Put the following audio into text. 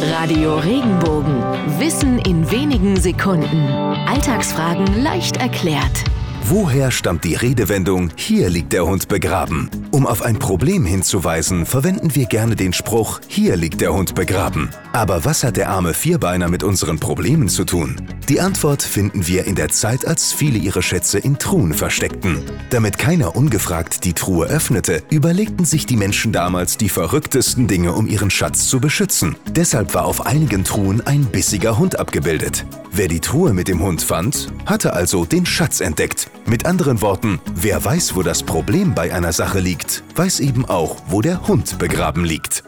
Radio Regenbogen. Wissen in wenigen Sekunden. Alltagsfragen leicht erklärt. Woher stammt die Redewendung Hier liegt der Hund begraben? Um auf ein Problem hinzuweisen, verwenden wir gerne den Spruch Hier liegt der Hund begraben. Aber was hat der arme Vierbeiner mit unseren Problemen zu tun? Die Antwort finden wir in der Zeit, als viele ihre Schätze in Truhen versteckten. Damit keiner ungefragt die Truhe öffnete, überlegten sich die Menschen damals die verrücktesten Dinge, um ihren Schatz zu beschützen. Deshalb war auf einigen Truhen ein bissiger Hund abgebildet. Wer die Truhe mit dem Hund fand, hatte also den Schatz entdeckt. Mit anderen Worten, wer weiß, wo das Problem bei einer Sache liegt, weiß eben auch, wo der Hund begraben liegt.